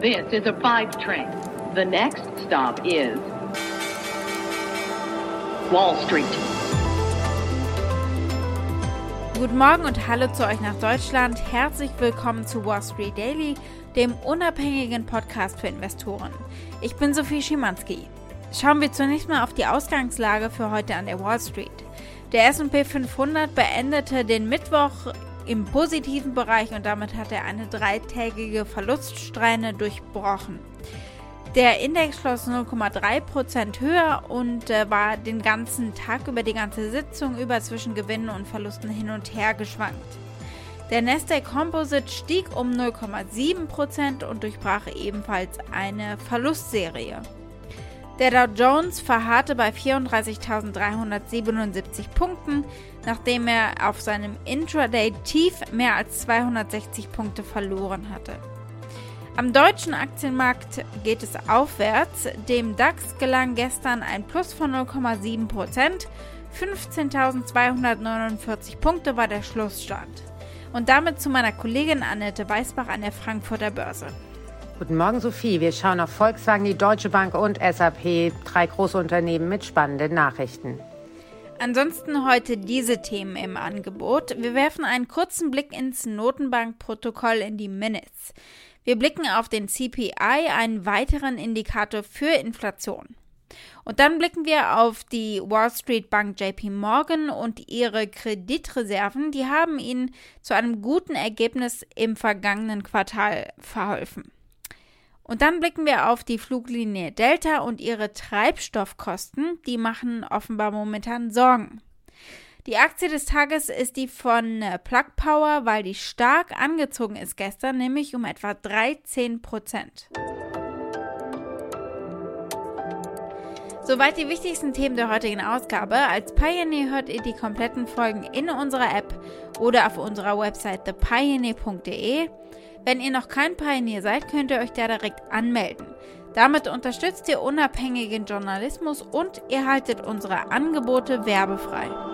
This is a five train. The next stop is Wall Street. Guten Morgen und hallo zu euch nach Deutschland. Herzlich willkommen zu Wall Street Daily, dem unabhängigen Podcast für Investoren. Ich bin Sophie Schimanski. Schauen wir zunächst mal auf die Ausgangslage für heute an der Wall Street. Der SP 500 beendete den Mittwoch im positiven Bereich und damit hat er eine dreitägige Verluststrähne durchbrochen. Der Index schloss 0,3% höher und äh, war den ganzen Tag über die ganze Sitzung über zwischen Gewinnen und Verlusten hin und her geschwankt. Der Nasdaq Composite stieg um 0,7% und durchbrach ebenfalls eine Verlustserie. Der Dow Jones verharrte bei 34.377 Punkten, nachdem er auf seinem Intraday-Tief mehr als 260 Punkte verloren hatte. Am deutschen Aktienmarkt geht es aufwärts. Dem DAX gelang gestern ein Plus von 0,7% 15.249 Punkte war der Schlussstand. Und damit zu meiner Kollegin Annette Weißbach an der Frankfurter Börse. Guten Morgen, Sophie. Wir schauen auf Volkswagen, die Deutsche Bank und SAP, drei große Unternehmen mit spannenden Nachrichten. Ansonsten heute diese Themen im Angebot. Wir werfen einen kurzen Blick ins Notenbankprotokoll in die Minutes. Wir blicken auf den CPI, einen weiteren Indikator für Inflation. Und dann blicken wir auf die Wall Street Bank JP Morgan und ihre Kreditreserven. Die haben ihnen zu einem guten Ergebnis im vergangenen Quartal verholfen. Und dann blicken wir auf die Fluglinie Delta und ihre Treibstoffkosten. Die machen offenbar momentan Sorgen. Die Aktie des Tages ist die von äh, Plug Power, weil die stark angezogen ist gestern, nämlich um etwa 13 Prozent. Soweit die wichtigsten Themen der heutigen Ausgabe. Als Pioneer hört ihr die kompletten Folgen in unserer App oder auf unserer Website thepioneer.de. Wenn ihr noch kein Pioneer seid, könnt ihr euch da direkt anmelden. Damit unterstützt ihr unabhängigen Journalismus und ihr haltet unsere Angebote werbefrei.